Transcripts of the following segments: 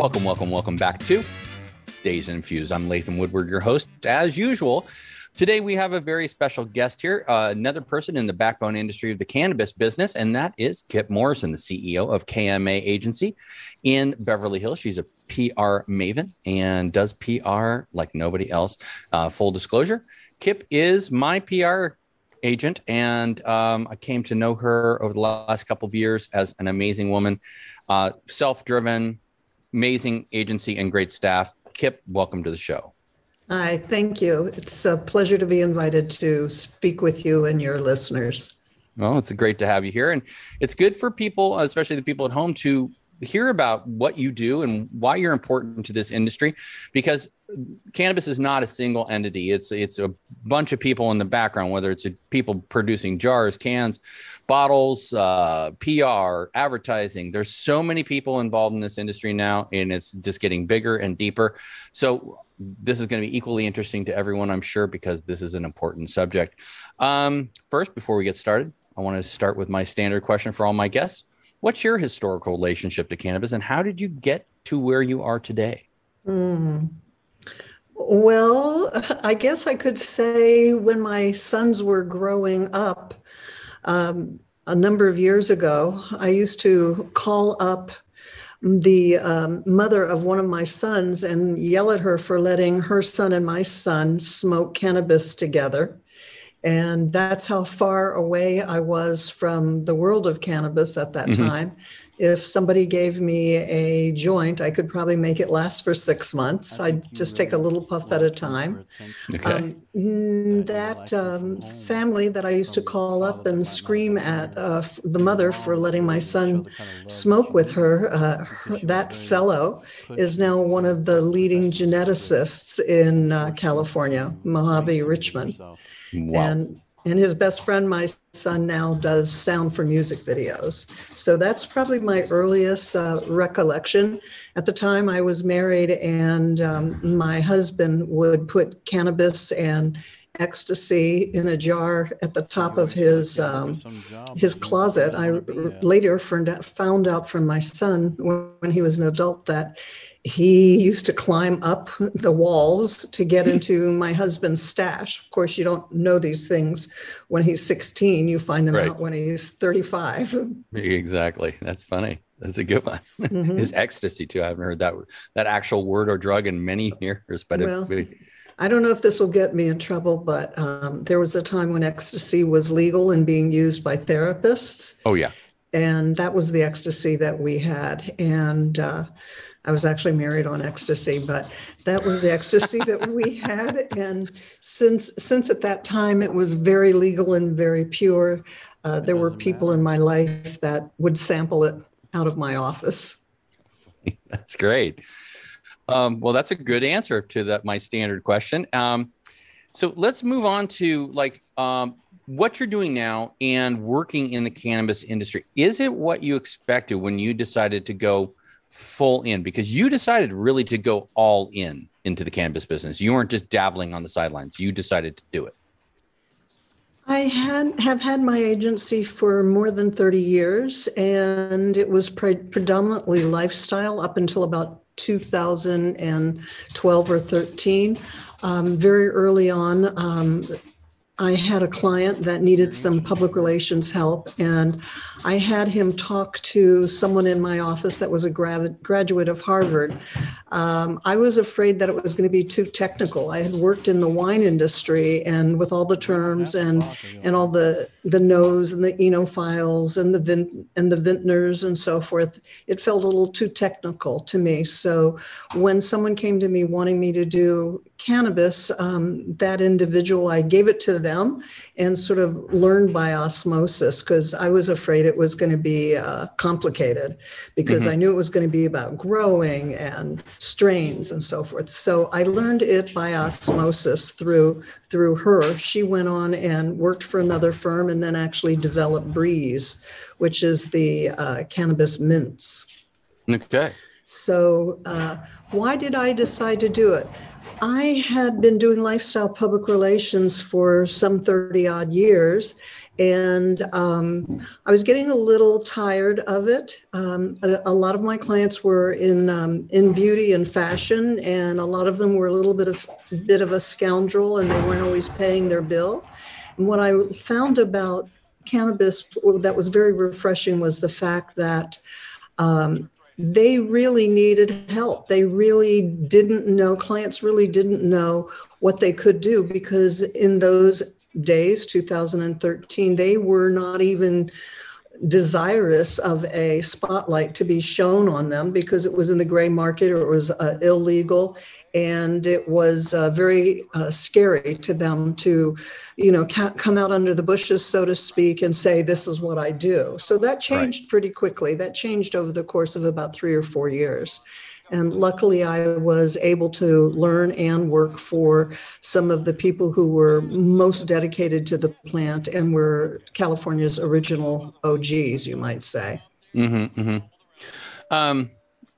Welcome, welcome, welcome back to Days Infused. I'm Latham Woodward, your host. As usual, today we have a very special guest here, uh, another person in the backbone industry of the cannabis business, and that is Kip Morrison, the CEO of KMA Agency in Beverly Hills. She's a PR maven and does PR like nobody else. Uh, full disclosure, Kip is my PR agent, and um, I came to know her over the last couple of years as an amazing woman, uh, self-driven, amazing agency and great staff. Kip, welcome to the show. Hi, thank you. It's a pleasure to be invited to speak with you and your listeners. Well, it's great to have you here. And it's good for people, especially the people at home, to hear about what you do and why you're important to this industry because cannabis is not a single entity. It's it's a bunch of people in the background whether it's people producing jars cans bottles uh, pr advertising. There's so many people involved in this industry now and it's just getting bigger and deeper. So this is going to be equally interesting to everyone i'm sure because this is an important subject. Um, first before we get started i want to start with my standard question for all my guests. What's your historical relationship to cannabis and how did you get to where you are today? Mm. Well, I guess I could say when my sons were growing up um, a number of years ago, I used to call up the um, mother of one of my sons and yell at her for letting her son and my son smoke cannabis together. And that's how far away I was from the world of cannabis at that mm-hmm. time. If somebody gave me a joint, I could probably make it last for six months. I'd just take a little puff at a time. Okay. Um, that um, family that I used to call up and scream at uh, the mother for letting my son smoke with her, uh, her, that fellow is now one of the leading geneticists in uh, California, Mojave Richmond. Wow. And and his best friend, my son, now does sound for music videos. So that's probably my earliest uh, recollection. At the time, I was married, and um, my husband would put cannabis and ecstasy in a jar at the top of his um, his closet. I later found out from my son when he was an adult that he used to climb up the walls to get into my husband's stash. Of course, you don't know these things when he's 16. You find them right. out when he's 35. Exactly. That's funny. That's a good one. Mm-hmm. His ecstasy too. I haven't heard that that actual word or drug in many years, but well, it, I don't know if this will get me in trouble, but um, there was a time when ecstasy was legal and being used by therapists. Oh yeah, and that was the ecstasy that we had, and. Uh, I was actually married on ecstasy, but that was the ecstasy that we had. And since since at that time it was very legal and very pure, uh, there were people in my life that would sample it out of my office. That's great. Um, well, that's a good answer to that my standard question. Um, so let's move on to like um, what you're doing now and working in the cannabis industry. Is it what you expected when you decided to go? Full in because you decided really to go all in into the cannabis business. You weren't just dabbling on the sidelines. You decided to do it. I had have had my agency for more than 30 years and it was pre- predominantly lifestyle up until about 2012 or 13. Um, very early on, um, I had a client that needed some public relations help, and I had him talk to someone in my office that was a graduate of Harvard. Um, I was afraid that it was going to be too technical. I had worked in the wine industry, and with all the terms and and all the the nos and the enophiles and the vin, and the vintners and so forth, it felt a little too technical to me. So when someone came to me wanting me to do cannabis, um, that individual, I gave it to them and sort of learned by osmosis because I was afraid it was going to be uh, complicated because mm-hmm. I knew it was going to be about growing and strains and so forth. So I learned it by osmosis through through her. She went on and worked for another firm and then actually developed Breez, which is the uh, cannabis mints. Okay. So, uh, why did I decide to do it? I had been doing lifestyle public relations for some 30 odd years. And um, I was getting a little tired of it. Um, a, a, lot of my clients were in um, in beauty and fashion, and a lot of them were a little bit of bit of a scoundrel, and they weren't always paying their bill. And what I found about cannabis that was very refreshing was the fact that um, they really needed help. They really didn't know, clients really didn't know what they could do because in those days, 2013, they were not even desirous of a spotlight to be shown on them because it was in the gray market or it was uh, illegal and it was uh, very uh, scary to them to you know come out under the bushes so to speak and say this is what i do so that changed right. pretty quickly that changed over the course of about three or four years and luckily, I was able to learn and work for some of the people who were most dedicated to the plant and were California's original OGs, you might say. Mm-hmm, mm-hmm. Um,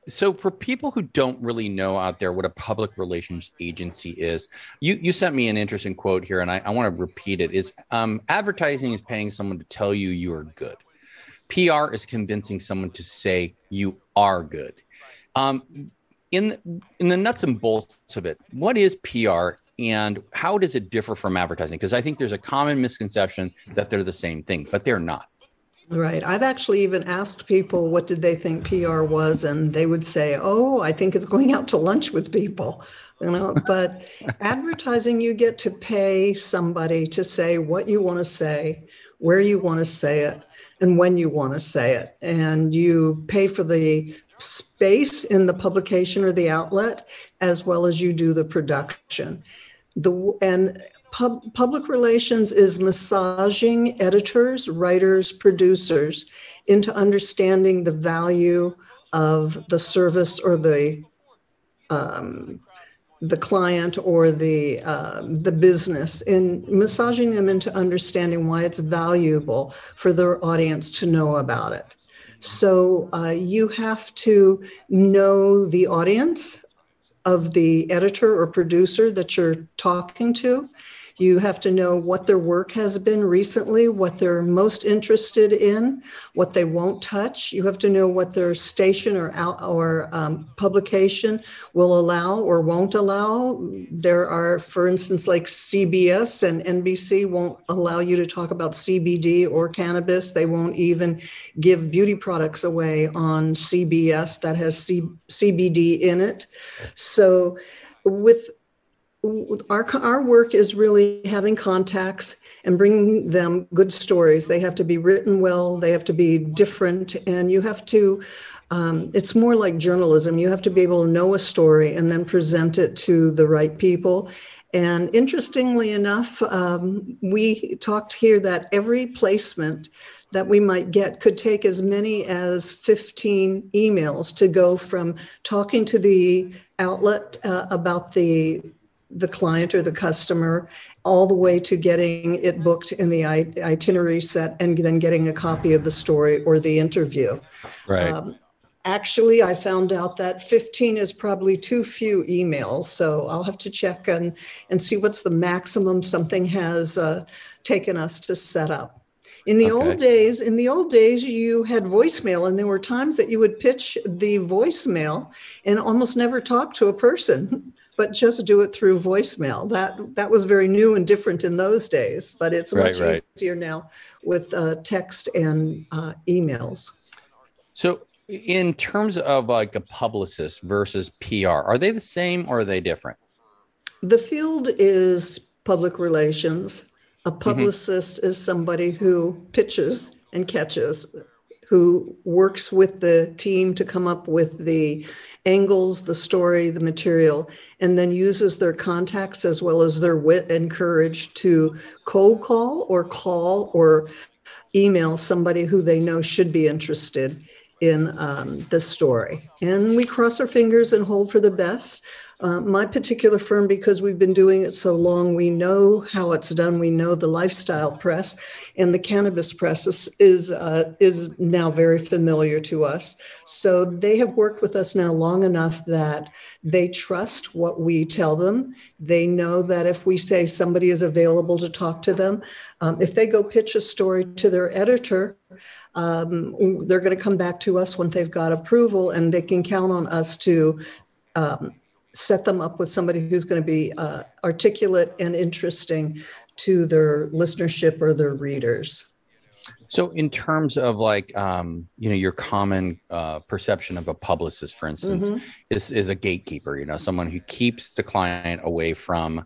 so, for people who don't really know out there what a public relations agency is, you you sent me an interesting quote here, and I, I want to repeat it. Is um, advertising is paying someone to tell you you are good. PR is convincing someone to say you are good. Um, in in the nuts and bolts of it, what is PR and how does it differ from advertising? Because I think there's a common misconception that they're the same thing, but they're not. Right. I've actually even asked people what did they think PR was, and they would say, "Oh, I think it's going out to lunch with people." You know, but advertising, you get to pay somebody to say what you want to say, where you want to say it, and when you want to say it, and you pay for the space in the publication or the outlet as well as you do the production the and pub, public relations is massaging editors writers producers into understanding the value of the service or the um, the client or the uh, the business in massaging them into understanding why it's valuable for their audience to know about it so uh, you have to know the audience of the editor or producer that you're talking to. You have to know what their work has been recently, what they're most interested in, what they won't touch. You have to know what their station or out, or um, publication will allow or won't allow. There are, for instance, like CBS and NBC won't allow you to talk about CBD or cannabis. They won't even give beauty products away on CBS that has C- CBD in it. So with our, our work is really having contacts and bringing them good stories. They have to be written well, they have to be different, and you have to, um, it's more like journalism. You have to be able to know a story and then present it to the right people. And interestingly enough, um, we talked here that every placement that we might get could take as many as 15 emails to go from talking to the outlet uh, about the the client or the customer all the way to getting it booked in the itinerary set and then getting a copy of the story or the interview. Right. Um, actually, I found out that 15 is probably too few emails. So I'll have to check and, and see what's the maximum something has uh, taken us to set up. In the okay. old days, in the old days, you had voicemail, and there were times that you would pitch the voicemail and almost never talk to a person. but just do it through voicemail. That that was very new and different in those days, but it's right, much right. easier now with uh, text and uh, emails. So, in terms of like a publicist versus PR, are they the same or are they different? The field is public relations. A mm-hmm. publicist mm-hmm. is somebody who pitches and catches who works with the team to come up with the angles, the story, the material, and then uses their contacts as well as their wit and courage to cold call or call or email somebody who they know should be interested in um, the story. And we cross our fingers and hold for the best. Uh, my particular firm, because we've been doing it so long, we know how it's done. We know the lifestyle press, and the cannabis press is is, uh, is now very familiar to us. So they have worked with us now long enough that they trust what we tell them. They know that if we say somebody is available to talk to them, um, if they go pitch a story to their editor, um, they're going to come back to us when they've got approval, and they can count on us to. Um, set them up with somebody who's going to be uh, articulate and interesting to their listenership or their readers. So, in terms of like, um, you know, your common uh, perception of a publicist, for instance, mm-hmm. is is a gatekeeper. You know, someone who keeps the client away from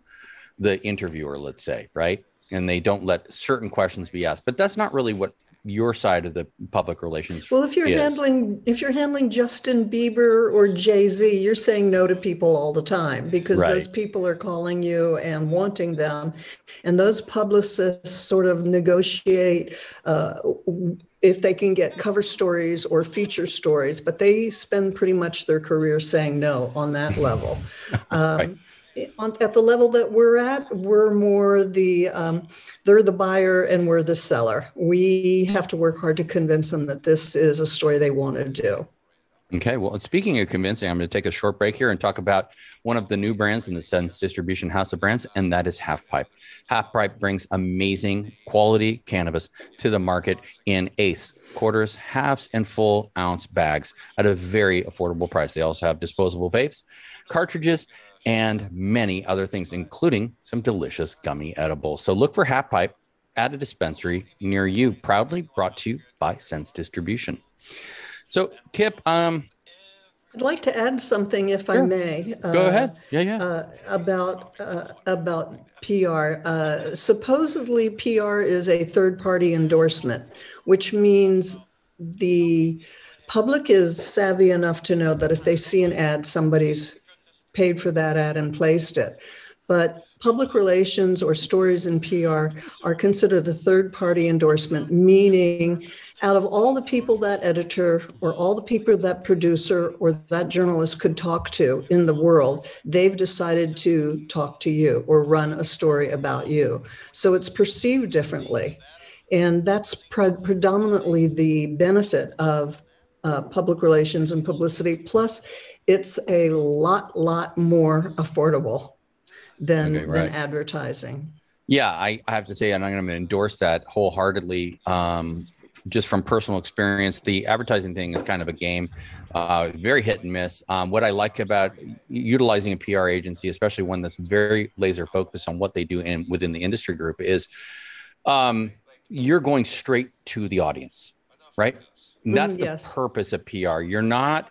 the interviewer, let's say, right? And they don't let certain questions be asked. But that's not really what your side of the public relations well if you're is. handling if you're handling justin bieber or jay-z you're saying no to people all the time because right. those people are calling you and wanting them and those publicists sort of negotiate uh, if they can get cover stories or feature stories but they spend pretty much their career saying no on that level um, right at the level that we're at, we're more the um, they're the buyer and we're the seller. We have to work hard to convince them that this is a story they want to do. Okay. Well, speaking of convincing, I'm going to take a short break here and talk about one of the new brands in the Sense Distribution House of Brands, and that is Half Pipe. Half Pipe brings amazing quality cannabis to the market in eighths, quarters, halves, and full ounce bags at a very affordable price. They also have disposable vapes, cartridges, and many other things, including some delicious gummy edibles. So look for Half Pipe at a dispensary near you. Proudly brought to you by Sense Distribution. So, Kip, um, I'd like to add something, if sure. I may. Go uh, ahead. Yeah, yeah. Uh, about uh, about PR. Uh, supposedly, PR is a third-party endorsement, which means the public is savvy enough to know that if they see an ad, somebody's paid for that ad and placed it. But public relations or stories in PR are considered the third party endorsement, meaning out of all the people that editor or all the people that producer or that journalist could talk to in the world, they've decided to talk to you or run a story about you. So it's perceived differently. And that's pre- predominantly the benefit of uh, public relations and publicity. Plus, it's a lot, lot more affordable than, okay, right. than advertising. Yeah, I, I, have to say, and I'm going to endorse that wholeheartedly. Um, just from personal experience, the advertising thing is kind of a game, uh, very hit and miss. Um, what I like about utilizing a PR agency, especially one that's very laser focused on what they do in within the industry group, is um, you're going straight to the audience, right? And that's mm, the yes. purpose of PR. You're not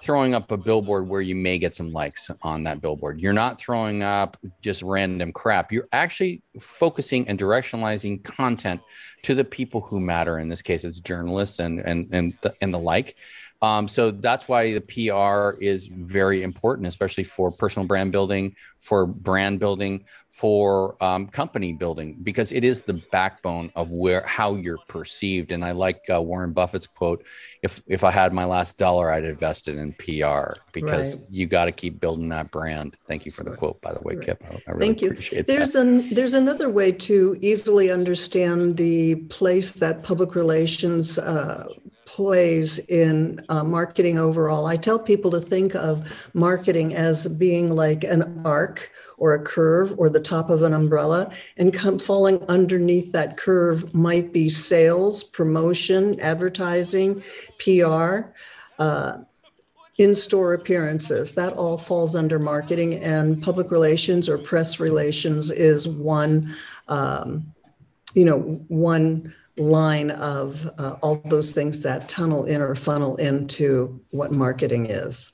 throwing up a billboard where you may get some likes on that billboard. You're not throwing up just random crap. You're actually focusing and directionalizing content to the people who matter. In this case, it's journalists and and and the, and the like. Um, so that's why the PR is very important, especially for personal brand building, for brand building, for um, company building, because it is the backbone of where how you're perceived. And I like uh, Warren Buffett's quote: "If if I had my last dollar, I'd invest it in PR because right. you got to keep building that brand." Thank you for the quote, by the way, right. Kip. I, I really Thank you. There's that. an there's another way to easily understand the place that public relations. Uh, plays in uh, marketing overall. I tell people to think of marketing as being like an arc or a curve or the top of an umbrella, and come, falling underneath that curve might be sales, promotion, advertising, PR. Uh, in-store appearances that all falls under marketing and public relations or press relations is one um, you know one line of uh, all those things that tunnel in or funnel into what marketing is.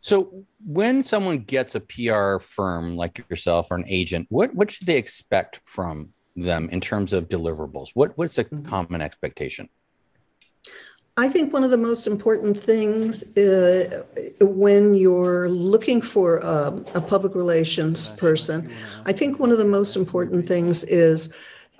So, when someone gets a PR firm like yourself or an agent, what what should they expect from them in terms of deliverables? What what's a mm-hmm. common expectation? I think one of the most important things uh, when you're looking for a, a public relations person, I think one of the most important things is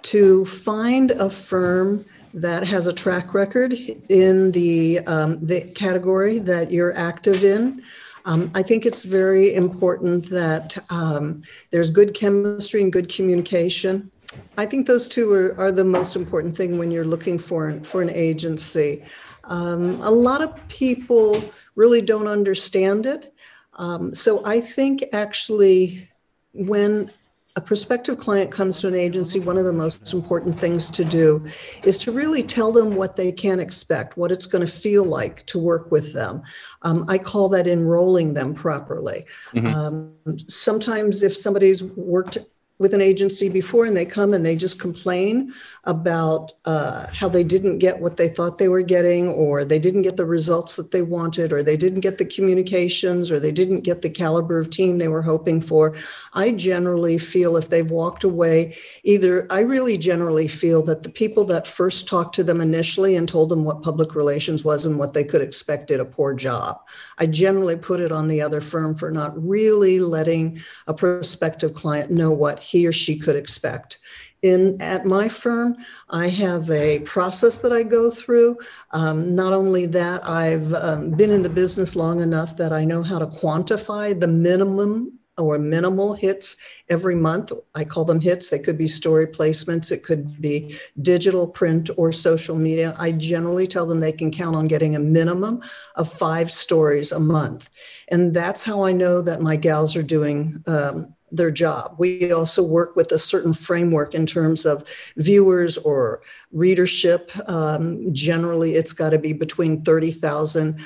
to find a firm that has a track record in the, um, the category that you're active in. Um, I think it's very important that um, there's good chemistry and good communication. I think those two are, are the most important thing when you're looking for, for an agency. Um, a lot of people really don't understand it. Um, so I think actually when a prospective client comes to an agency, one of the most important things to do is to really tell them what they can expect, what it's going to feel like to work with them. Um, I call that enrolling them properly. Mm-hmm. Um, sometimes, if somebody's worked with an agency before and they come and they just complain about uh, how they didn't get what they thought they were getting or they didn't get the results that they wanted or they didn't get the communications or they didn't get the caliber of team they were hoping for. I generally feel if they've walked away either i really generally feel that the people that first talked to them initially and told them what public relations was and what they could expect did a poor job. I generally put it on the other firm for not really letting a prospective client know what he or she could expect. In at my firm i have a process that i go through. Um, not only that i've um, been in the business long enough that i know how to quantify the minimum or minimal hits every month. I call them hits. They could be story placements. It could be digital print or social media. I generally tell them they can count on getting a minimum of five stories a month. And that's how i know that my gals are doing um, their job. We also work with a certain framework in terms of viewers or readership. Um, generally, it's got to be between 30,000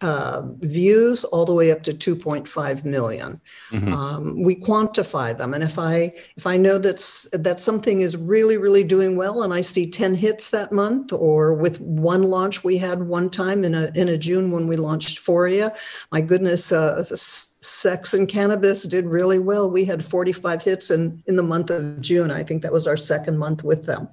uh, views all the way up to 2.5 million. Mm-hmm. Um, we quantify them, and if I if I know that's that something is really really doing well, and I see 10 hits that month, or with one launch we had one time in a in a June when we launched Foria, my goodness, uh, sex and cannabis did really well. We had 45 hits in in the month of June. I think that was our second month with them.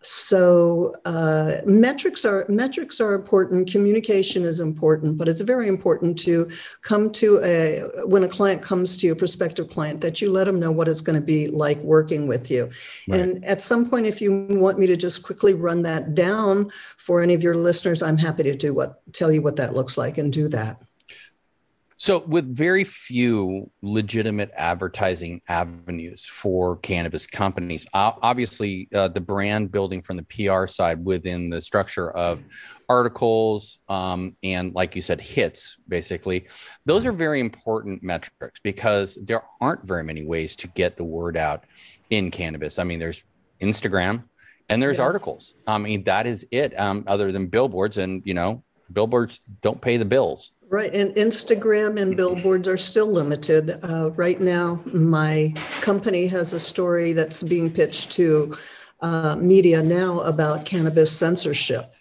So uh, metrics are metrics are important. Communication is important, but it's very important to come to a when a client comes to you, a prospective client, that you let them know what it's going to be like working with you. Right. And at some point, if you want me to just quickly run that down for any of your listeners, I'm happy to do what tell you what that looks like and do that. So, with very few legitimate advertising avenues for cannabis companies, obviously uh, the brand building from the PR side within the structure of articles um, and, like you said, hits, basically, those are very important metrics because there aren't very many ways to get the word out in cannabis. I mean, there's Instagram and there's yes. articles. I mean, that is it, um, other than billboards. And, you know, billboards don't pay the bills. Right, and Instagram and billboards are still limited. Uh, right now, my company has a story that's being pitched to uh, media now about cannabis censorship.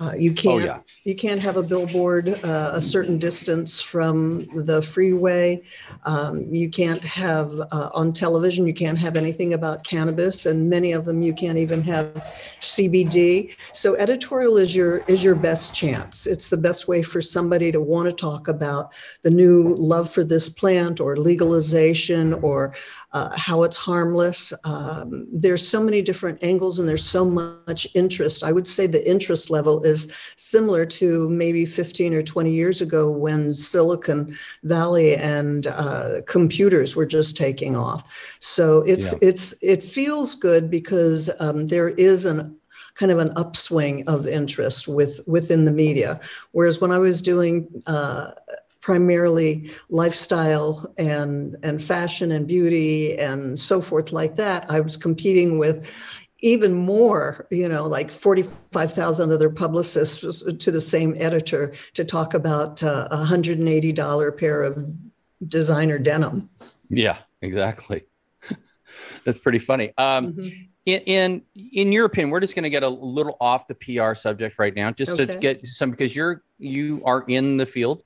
Uh, you oh, can't oh, yeah. you can't have a billboard uh, a certain distance from the freeway. Um, you can't have uh, on television. You can't have anything about cannabis, and many of them you can't even have CBD. So editorial is your is your best chance. It's the best way for somebody to want to talk about the new love for this plant or legalization or uh, how it's harmless. Um, there's so many different angles, and there's so much interest. I would say the interest level is similar to maybe 15 or 20 years ago when Silicon Valley and uh, computers were just taking off. So it's yeah. it's it feels good because um, there is an kind of an upswing of interest with within the media. Whereas when I was doing uh, primarily lifestyle and and fashion and beauty and so forth like that, I was competing with even more, you know, like 45,000 other publicists to the same editor to talk about uh, a $180 pair of designer denim. Yeah, exactly. That's pretty funny. Um, mm-hmm. in, in, in your opinion, we're just going to get a little off the PR subject right now, just okay. to get some because you're you are in the field.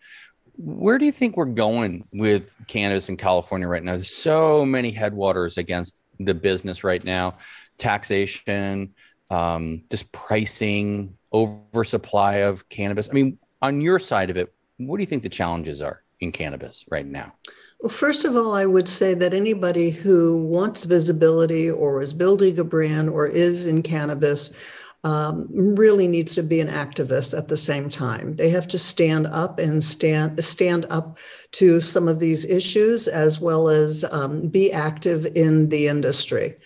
Where do you think we're going with cannabis in California right now? There's so many headwaters against the business right now taxation, um, just pricing, oversupply of cannabis. I mean, on your side of it, what do you think the challenges are in cannabis right now? Well, first of all, I would say that anybody who wants visibility or is building a brand or is in cannabis um, really needs to be an activist at the same time. They have to stand up and stand stand up to some of these issues as well as um, be active in the industry.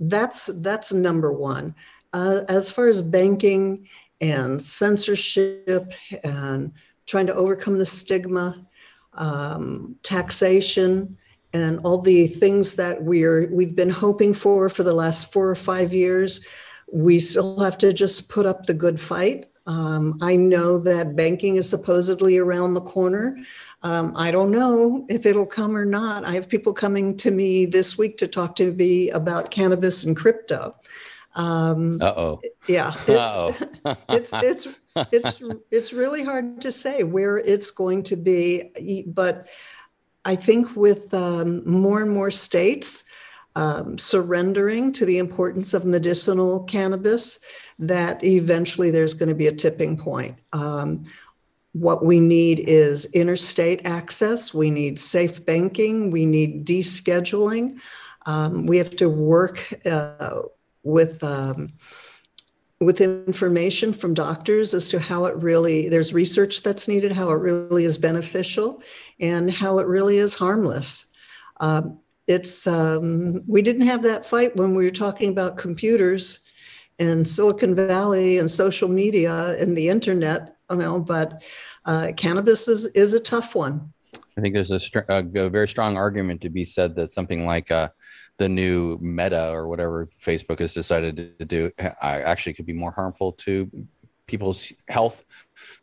That's that's number one. Uh, as far as banking and censorship and trying to overcome the stigma, um, taxation, and all the things that we're we've been hoping for for the last four or five years we still have to just put up the good fight. Um, I know that banking is supposedly around the corner. Um, I don't know if it'll come or not. I have people coming to me this week to talk to me about cannabis and crypto. Um, uh oh. Yeah, it's, it's it's it's it's really hard to say where it's going to be, but I think with um, more and more states um, surrendering to the importance of medicinal cannabis, that eventually there's going to be a tipping point. Um, what we need is interstate access, we need safe banking, we need descheduling. Um, we have to work uh, with. Um, with information from doctors as to how it really there's research that's needed how it really is beneficial and how it really is harmless um, it's um, we didn't have that fight when we were talking about computers and Silicon Valley and social media and the internet, you know, but uh, cannabis is, is a tough one. I think there's a, a, a very strong argument to be said that something like uh, the new Meta or whatever Facebook has decided to do actually could be more harmful to people's health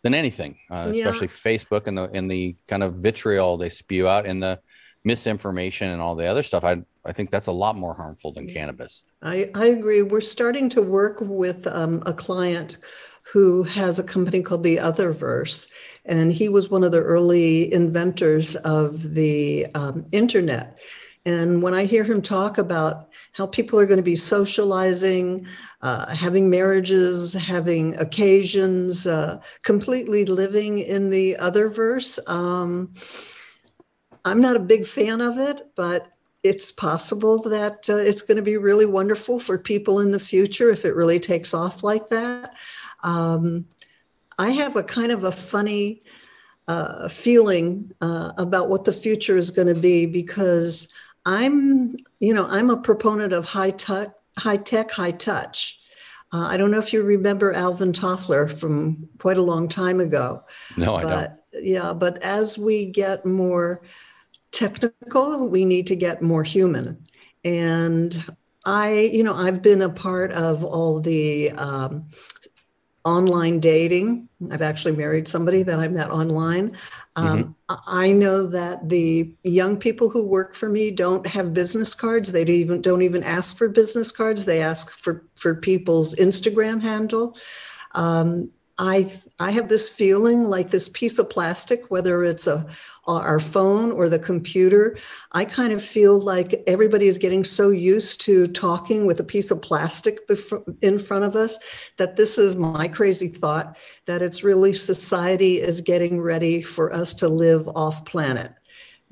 than anything, uh, especially yeah. Facebook and the and the kind of vitriol they spew out and the misinformation and all the other stuff, I I think that's a lot more harmful than cannabis. I, I agree. We're starting to work with um, a client who has a company called the Otherverse, and he was one of the early inventors of the um, internet. And when I hear him talk about how people are going to be socializing, uh, having marriages, having occasions, uh, completely living in the Otherverse. Um, I'm not a big fan of it, but it's possible that uh, it's going to be really wonderful for people in the future if it really takes off like that. Um, I have a kind of a funny uh, feeling uh, about what the future is going to be because I'm, you know, I'm a proponent of high touch, high tech, high touch. Uh, I don't know if you remember Alvin Toffler from quite a long time ago. No, I don't. Yeah, but as we get more technical, we need to get more human. And I, you know, I've been a part of all the um, online dating. I've actually married somebody that I met online. Um, mm-hmm. I know that the young people who work for me don't have business cards. They don't even don't even ask for business cards. They ask for for people's Instagram handle. Um, I I have this feeling like this piece of plastic, whether it's a our phone or the computer. I kind of feel like everybody is getting so used to talking with a piece of plastic in front of us that this is my crazy thought that it's really society is getting ready for us to live off planet,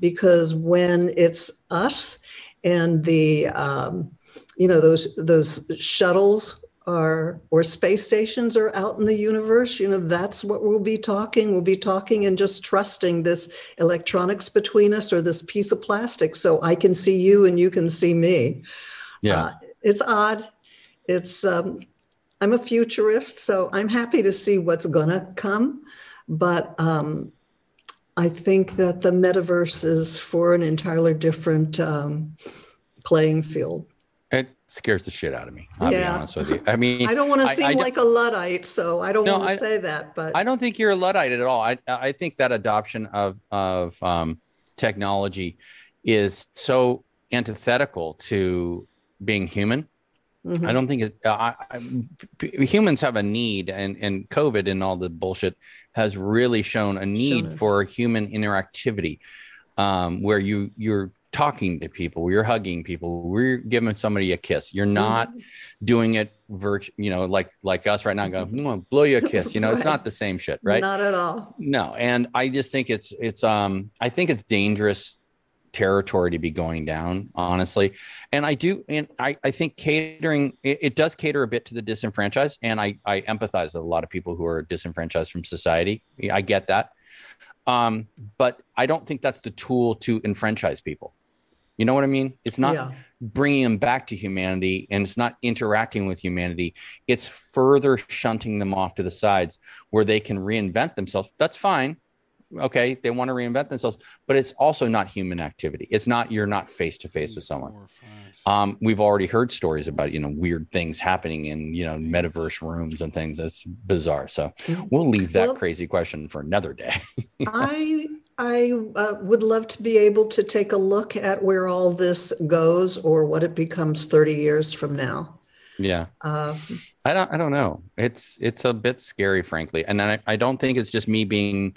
because when it's us and the um, you know those those shuttles are or space stations are out in the universe you know that's what we'll be talking. We'll be talking and just trusting this electronics between us or this piece of plastic so i can see you and you can see me. Yeah. Uh, it's odd. It's um, i'm a futurist so i'm happy to see what's gonna come but um, i think that the metaverse is for an entirely different um, playing field scares the shit out of me. I'll yeah. be honest with you. I mean, I don't want to seem I, like a luddite, so I don't no, want to say that. But I don't think you're a luddite at all. I I think that adoption of of um, technology is so antithetical to being human. Mm-hmm. I don't think it, I, I, humans have a need, and and COVID and all the bullshit has really shown a need for human interactivity, um, where you you're talking to people, you're hugging people, we're giving somebody a kiss. You're not mm-hmm. doing it you know, like like us right now, going mm-hmm. blow you a kiss. You know, it's not the same shit, right? Not at all. No, and I just think it's it's um I think it's dangerous territory to be going down, honestly. And I do, and I, I think catering, it, it, does cater a bit to the disenfranchised. And I, I empathize with a lot of people who are disenfranchised from society. I get that. Um, but I don't think that's the tool to enfranchise people. You know what I mean? It's not yeah. bringing them back to humanity and it's not interacting with humanity. It's further shunting them off to the sides where they can reinvent themselves. That's fine okay they want to reinvent themselves but it's also not human activity it's not you're not face to face with someone um, we've already heard stories about you know weird things happening in you know metaverse rooms and things that's bizarre so we'll leave that well, crazy question for another day i i uh, would love to be able to take a look at where all this goes or what it becomes 30 years from now yeah uh, i don't i don't know it's it's a bit scary frankly and I, I don't think it's just me being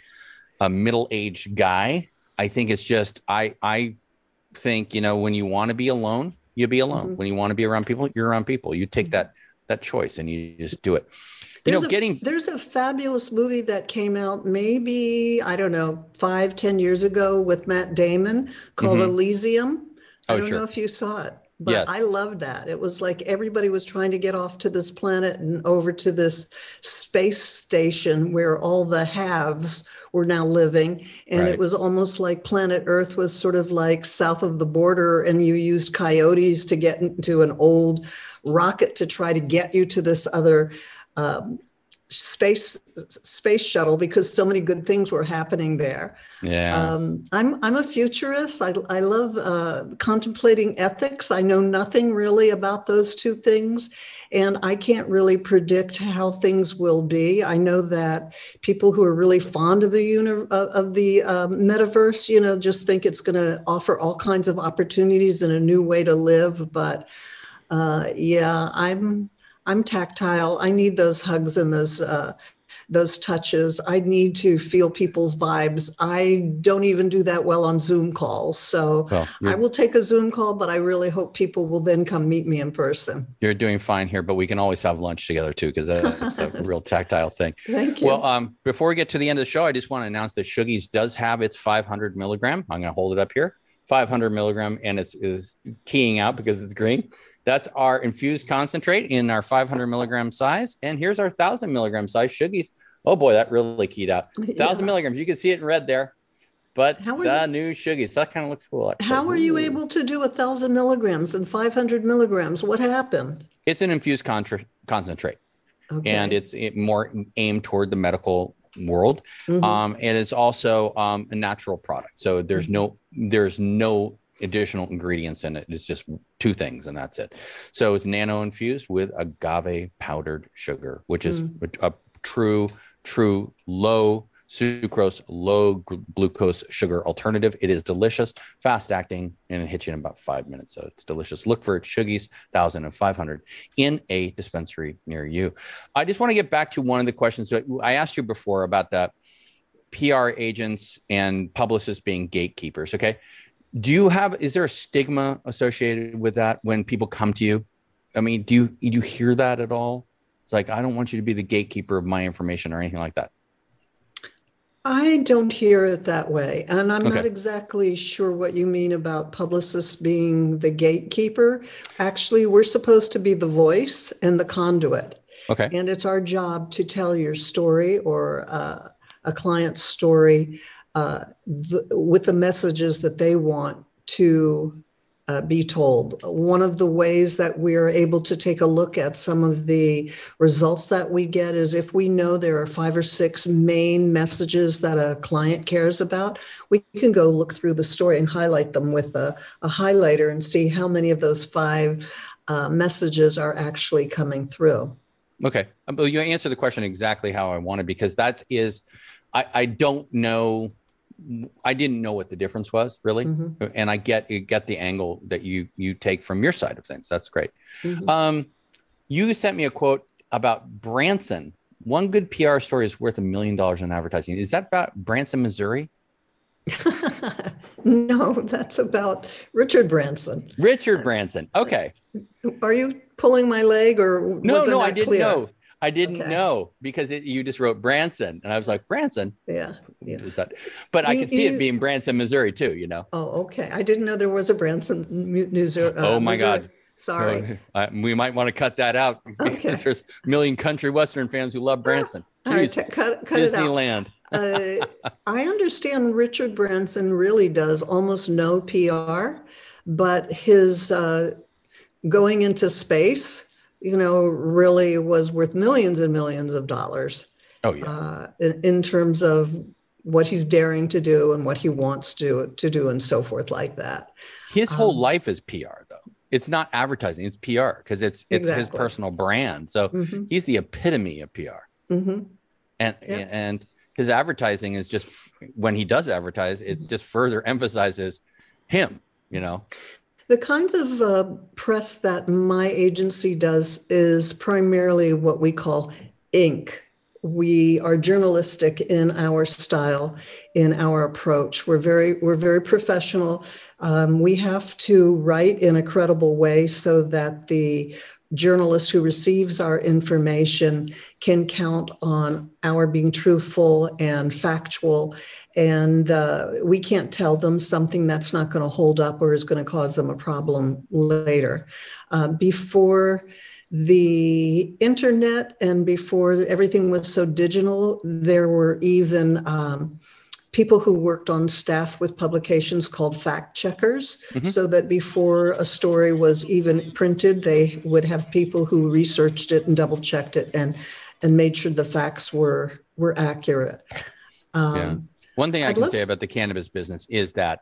a middle-aged guy. I think it's just I I think you know when you want to be alone, you be alone. Mm-hmm. When you want to be around people, you're around people. You take that that choice and you just do it. You there's know, a, getting there's a fabulous movie that came out maybe I don't know five ten years ago with Matt Damon called mm-hmm. Elysium. I oh, don't sure. know if you saw it but yes. I loved that. It was like everybody was trying to get off to this planet and over to this space station where all the haves were now living. And right. it was almost like planet Earth was sort of like south of the border, and you used coyotes to get into an old rocket to try to get you to this other um, space space shuttle because so many good things were happening there. Yeah, um, I'm I'm a futurist. I I love uh, contemplating ethics. I know nothing really about those two things, and I can't really predict how things will be. I know that people who are really fond of the uni- of the um, metaverse, you know, just think it's going to offer all kinds of opportunities and a new way to live, but. Uh, yeah, I'm I'm tactile. I need those hugs and those uh, those touches. I need to feel people's vibes. I don't even do that well on Zoom calls. So well, I will take a Zoom call, but I really hope people will then come meet me in person. You're doing fine here, but we can always have lunch together too, because that's a real tactile thing. Thank you. Well, um, before we get to the end of the show, I just want to announce that Shoogies does have its 500 milligram. I'm going to hold it up here. 500 milligram and it's is keying out because it's green. That's our infused concentrate in our 500 milligram size. And here's our 1000 milligram size Shoogies. Oh boy, that really keyed out. 1000 yeah. milligrams. You can see it in red there. But how the you, new Shoogies, that kind of looks cool. Actually. How are you able to do thousand milligrams and 500 milligrams? What happened? It's an infused contra- concentrate. Okay. And it's more aimed toward the medical world. Mm-hmm. Um, and it's also um, a natural product. So there's no there's no additional ingredients in it. It's just two things and that's it. So it's nano infused with agave powdered sugar, which is mm. a true, true low sucrose, low glucose sugar alternative. It is delicious, fast acting, and it hits you in about five minutes. So it's delicious. Look for it, Shoogies 1000 and 500 in a dispensary near you. I just want to get back to one of the questions that I asked you before about that PR agents and publicists being gatekeepers. Okay. Do you have, is there a stigma associated with that when people come to you? I mean, do you, do you hear that at all? It's like, I don't want you to be the gatekeeper of my information or anything like that. I don't hear it that way. And I'm okay. not exactly sure what you mean about publicists being the gatekeeper. Actually, we're supposed to be the voice and the conduit. Okay. And it's our job to tell your story or uh, a client's story uh, th- with the messages that they want to uh, be told. One of the ways that we're able to take a look at some of the results that we get is if we know there are five or six main messages that a client cares about, we can go look through the story and highlight them with a, a highlighter and see how many of those five uh, messages are actually coming through. Okay. Well, you answer the question exactly how I wanted because that is, I, I don't know I didn't know what the difference was really, mm-hmm. and I get get the angle that you you take from your side of things. That's great. Mm-hmm. Um, you sent me a quote about Branson. One good PR story is worth a million dollars in advertising. Is that about Branson, Missouri? no, that's about Richard Branson. Richard Branson. Okay. Are you pulling my leg or no? No, I didn't clear? know. I didn't Okay. know because it, you just wrote Branson, and I was like Branson. Yeah. yeah. Is that? But I could see you- it being Branson, Missouri, too. You know. Oh, okay. I didn't know there was a Branson Missouri. oh my God. Sorry. Uh, we might want to cut that out because Okay. there's a million country western fans who love Branson. All right, t- cut, cut it out. Disneyland. uh, I understand Richard Branson really does almost no PR, but his uh, going into space, you know, really was worth millions and millions of dollars Oh yeah. uh, in, in terms of what he's daring to do and what he wants to to do and so forth like that. His whole um, life is PR though. It's not advertising. It's PR because it's it's his personal brand. So hmm he's the epitome of PR. Mm-hmm. and Yeah. and his advertising is just when he does advertise Mm-hmm. it just further emphasizes him you know The kinds of uh, press that my agency does is primarily what we call ink. We are journalistic in our style, in our approach. We're very we're very professional. Um, we have to write in a credible way so that the journalist who receives our information can count on our being truthful and factual and uh, we can't tell them something that's not going to hold up or is going to cause them a problem later. Uh, before the internet and before everything was so digital, there were even um, people who worked on staff with publications called fact checkers, Mhm. so that before a story was even printed, they would have people who researched it and double checked it and and made sure the facts were were accurate. Um, Yeah. one thing i I'd can love- say about the cannabis business is that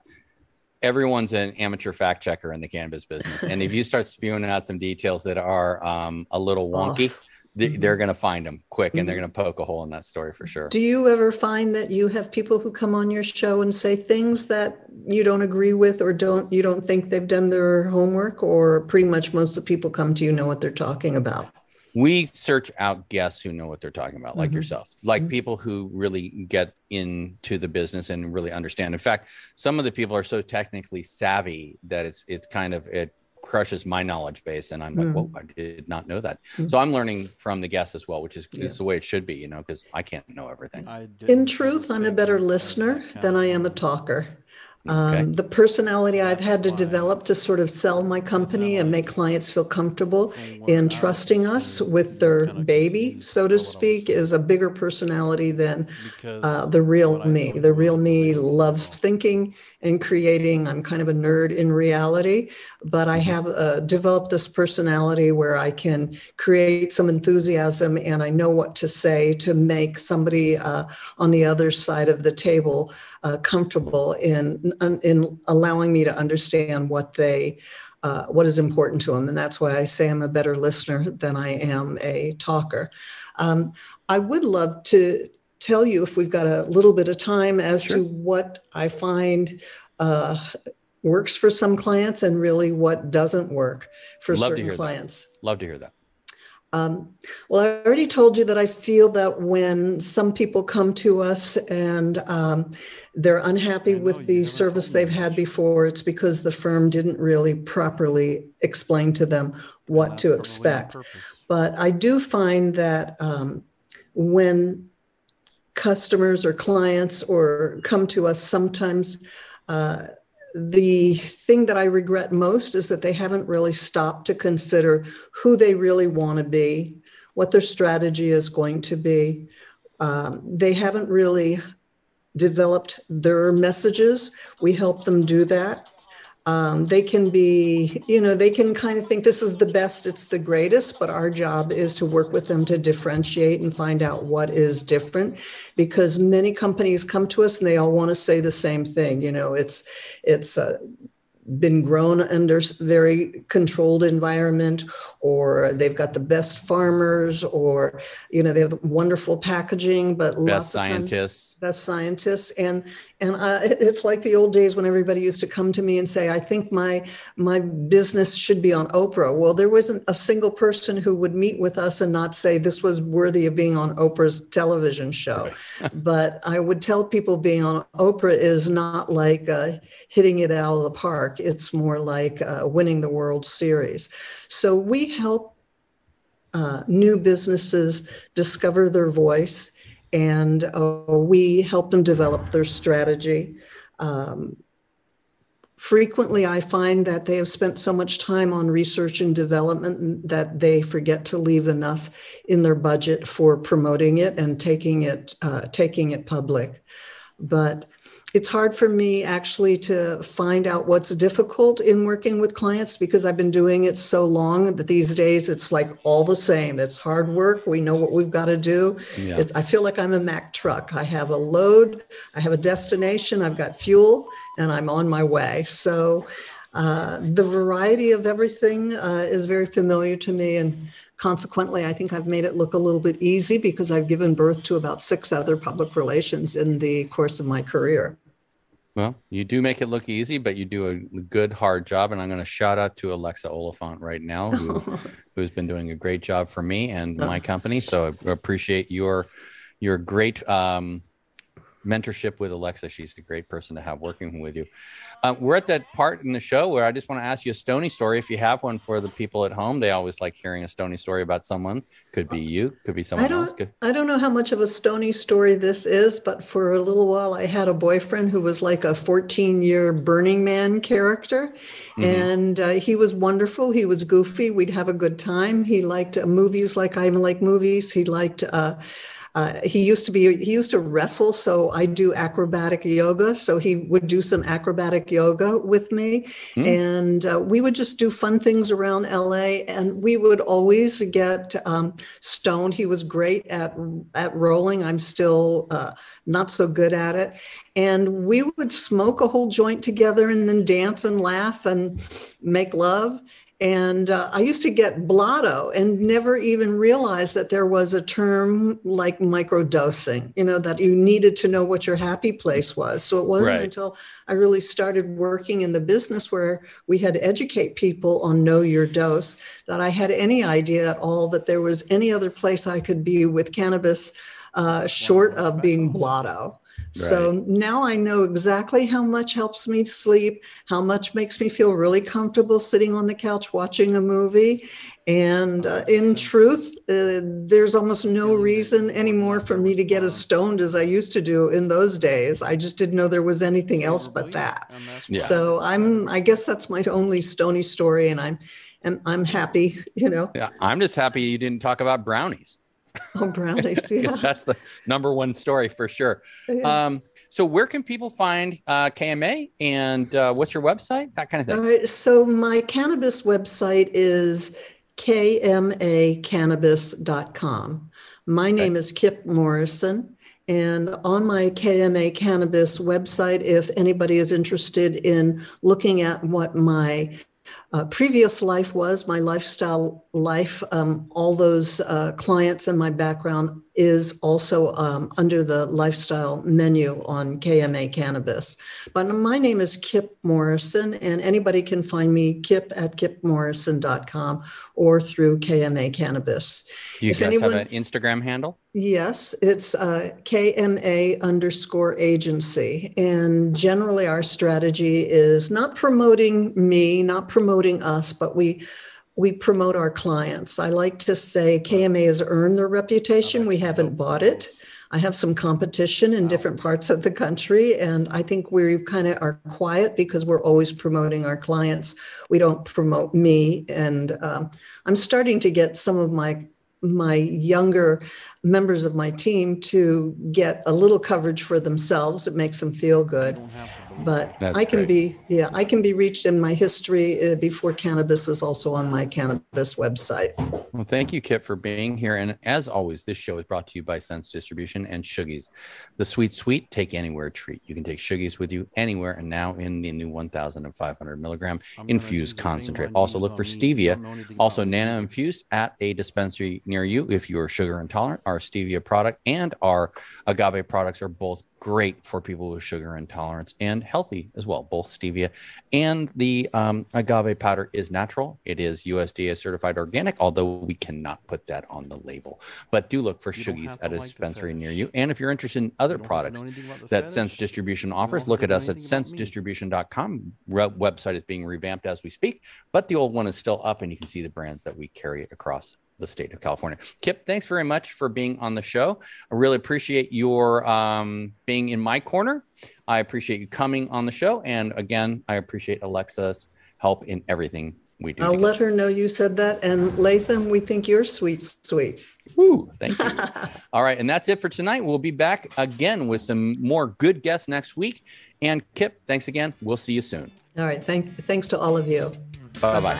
everyone's an amateur fact checker in the cannabis business and if you start spewing out some details that are um, a little wonky Off. They, Mhm. they're going to find them quick and they're Mhm. going to poke a hole in that story for sure Do you ever find that you have people who come on your show and say things that you don't agree with or don't you don't think they've done their homework or pretty much most of the people come to you know what they're talking about? we search out guests who know what they're talking about like Mhm. yourself like Mhm. people who really get into the business and really understand in fact some of the people are so technically savvy that it's it's kind of it crushes my knowledge base and i'm like Mm. whoa i did not know that Mm. so i'm learning from the guests as well which is, Yeah. is the way it should be you know because i can't know everything In truth, I'm a better listener than I am a talker. Okay. Um, the personality I've had to develop to sort of sell my company and make clients feel comfortable in trusting us with their baby, so to speak, is a bigger personality than uh, the real me. The real me loves thinking and creating. I'm kind of a nerd in reality, but I have uh, developed this personality where I can create some enthusiasm and I know what to say to make somebody uh, on the other side of the table uh, comfortable in, in allowing me to understand what they. Uh, what is important to them. And that's why I say I'm a better listener than I am a talker. Um, I would love to tell you if we've got a little bit of time as Sure. to what I find uh, works for some clients and really what doesn't work for Love certain hear that. clients. love to hear that Um, well, I already told you that I feel that when some people come to us and um, they're unhappy with the service they've had before, it's because the firm didn't really properly explain to them what to expect. But I do find that um, when customers or clients or come to us, sometimes uh, the thing that I regret most is that they haven't really stopped to consider who they really want to be, what their strategy is going to be. Um, they haven't really developed their messages. We help them do that. Um, they can be, you know, they can kind of think this is the best, it's the greatest, but our job is to work with them to differentiate and find out what is different because many companies come to us and they all want to say the same thing. You know, it's, it's, uh, been grown under very controlled environment or they've got the best farmers or you know they have wonderful packaging but best lots of times scientists best scientists and and uh, it- it's like the old days when everybody used to come to me and say i think my my business should be on oprah. Well there wasn't a single person who would meet with us and not say this was worthy of being on oprah's television show. But i would tell people being on oprah is not like uh, hitting it out of the park. It's more like uh, winning the world series. So we help uh, new businesses discover their voice and uh, we help them develop their strategy. Um, frequently, I find that they have spent so much time on research and development that they forget to leave enough in their budget for promoting it and taking it uh, taking it public. But it's hard for me actually to find out what's difficult in working with clients because I've been doing it so long that these days it's like all the same. It's hard work. We know what we've got to do. Yeah. I feel like I'm a Mack truck. I have a load, I have a destination, I've got fuel, and I'm on my way. So uh, the variety of everything uh, is very familiar to me. And consequently, I think I've made it look a little bit easy because I've given birth to about six other public relations in the course of my career. Well, you do make it look easy, but you do a good, hard job. And I'm going to shout out to Alexa Oliphant right now, who, who's been doing a great job for me and my company. So I appreciate your your great um, mentorship with Alexa. She's a great person to have working with you. Uh, we're at that part in the show where I just want to ask you a Stony story. If you have one for the people at home, they always like hearing a Stony story about someone. Could be you, could be someone I don't, else. Could... I don't know how much of a Stony story this is, but for a little while, I had a boyfriend who was like a 14 year Burning Man character. Mm-hmm. And uh, he was wonderful. He was goofy. We'd have a good time. He liked uh, movies like I like movies. He liked, uh, he used to be he used to wrestle, so I do acrobatic yoga. So he would do some acrobatic yoga with me, mm. and uh, we would just do fun things around LA. And we would always get um, stoned. He was great at at rolling. I'm still uh, not so good at it. And we would smoke a whole joint together, and then dance and laugh and make love. And uh, I used to get blotto and never even realize that there was a term like microdosing, you know, that you needed to know what your happy place was. So it wasn't right. until I really started working in the business where we had to educate people on know your dose that I had any idea at all that there was any other place I could be with cannabis uh, short of being blotto. So now I know exactly how much helps me sleep, how much makes me feel really comfortable sitting on the couch watching a movie. And uh, in truth, uh, there's almost no reason anymore for me to get as stoned as I used to do in those days. I just didn't know there was anything else but that. Yeah. So I'm, I guess that's my only stony story, and I'm, and I'm happy, you know. Yeah, I'm just happy you didn't talk about brownies. Oh, brownies. Yeah. that's the number one story for sure. Yeah. Um, so where can people find uh, KMA and uh, what's your website? That kind of thing. Right. So my cannabis website is kmacannabis.com. My name is Kip Morrison. And on my KMA Cannabis website, if anybody is interested in looking at what my uh, previous life was, my lifestyle life, um, all those uh, clients and my background is also um, under the lifestyle menu on KMA Cannabis. But my name is Kip Morrison, and anybody can find me Kip at kipmorrison.com or through KMA Cannabis. Do you if guys anyone, have an Instagram handle? Yes, it's uh, KMA underscore agency. And generally, our strategy is not promoting me, not promoting us, but we we promote our clients. I like to say KMA has earned their reputation. We haven't bought it. I have some competition in different parts of the country, and I think we kind of are quiet because we're always promoting our clients. We don't promote me, and um, I'm starting to get some of my my younger members of my team to get a little coverage for themselves. It makes them feel good but That's I can great. be, yeah, I can be reached in my history uh, before cannabis is also on my cannabis website. Well, thank you, Kip, for being here. And as always, this show is brought to you by Sense Distribution and Shoogies, the sweet, sweet take anywhere treat. You can take Shoogies with you anywhere, and now in the new 1,500 milligram infused concentrate. Also, look for stevia, also nano infused at a dispensary near you if you are sugar intolerant. Our stevia product and our agave products are both great for people with sugar intolerance and healthy as well. Both stevia and the um, agave powder is natural. It is USDA certified organic, although we cannot put that on the label. But do look for Shoogies at a dispensary near you. And if you're interested in other products that Sense Distribution offers, look at us at sensedistribution.com. Re- website is being revamped as we speak, but the old one is still up, and you can see the brands that we carry across the state of California. Kip, thanks very much for being on the show. I really appreciate your um, being in my corner. I appreciate you coming on the show. And again, I appreciate Alexa's help in everything we do. I'll together. let her know you said that. And Latham, we think you're sweet, sweet. Woo, thank you. All right. And that's it for tonight. We'll be back again with some more good guests next week. And Kip, thanks again. We'll see you soon. All right. Thank, thanks to all of you. Bye bye.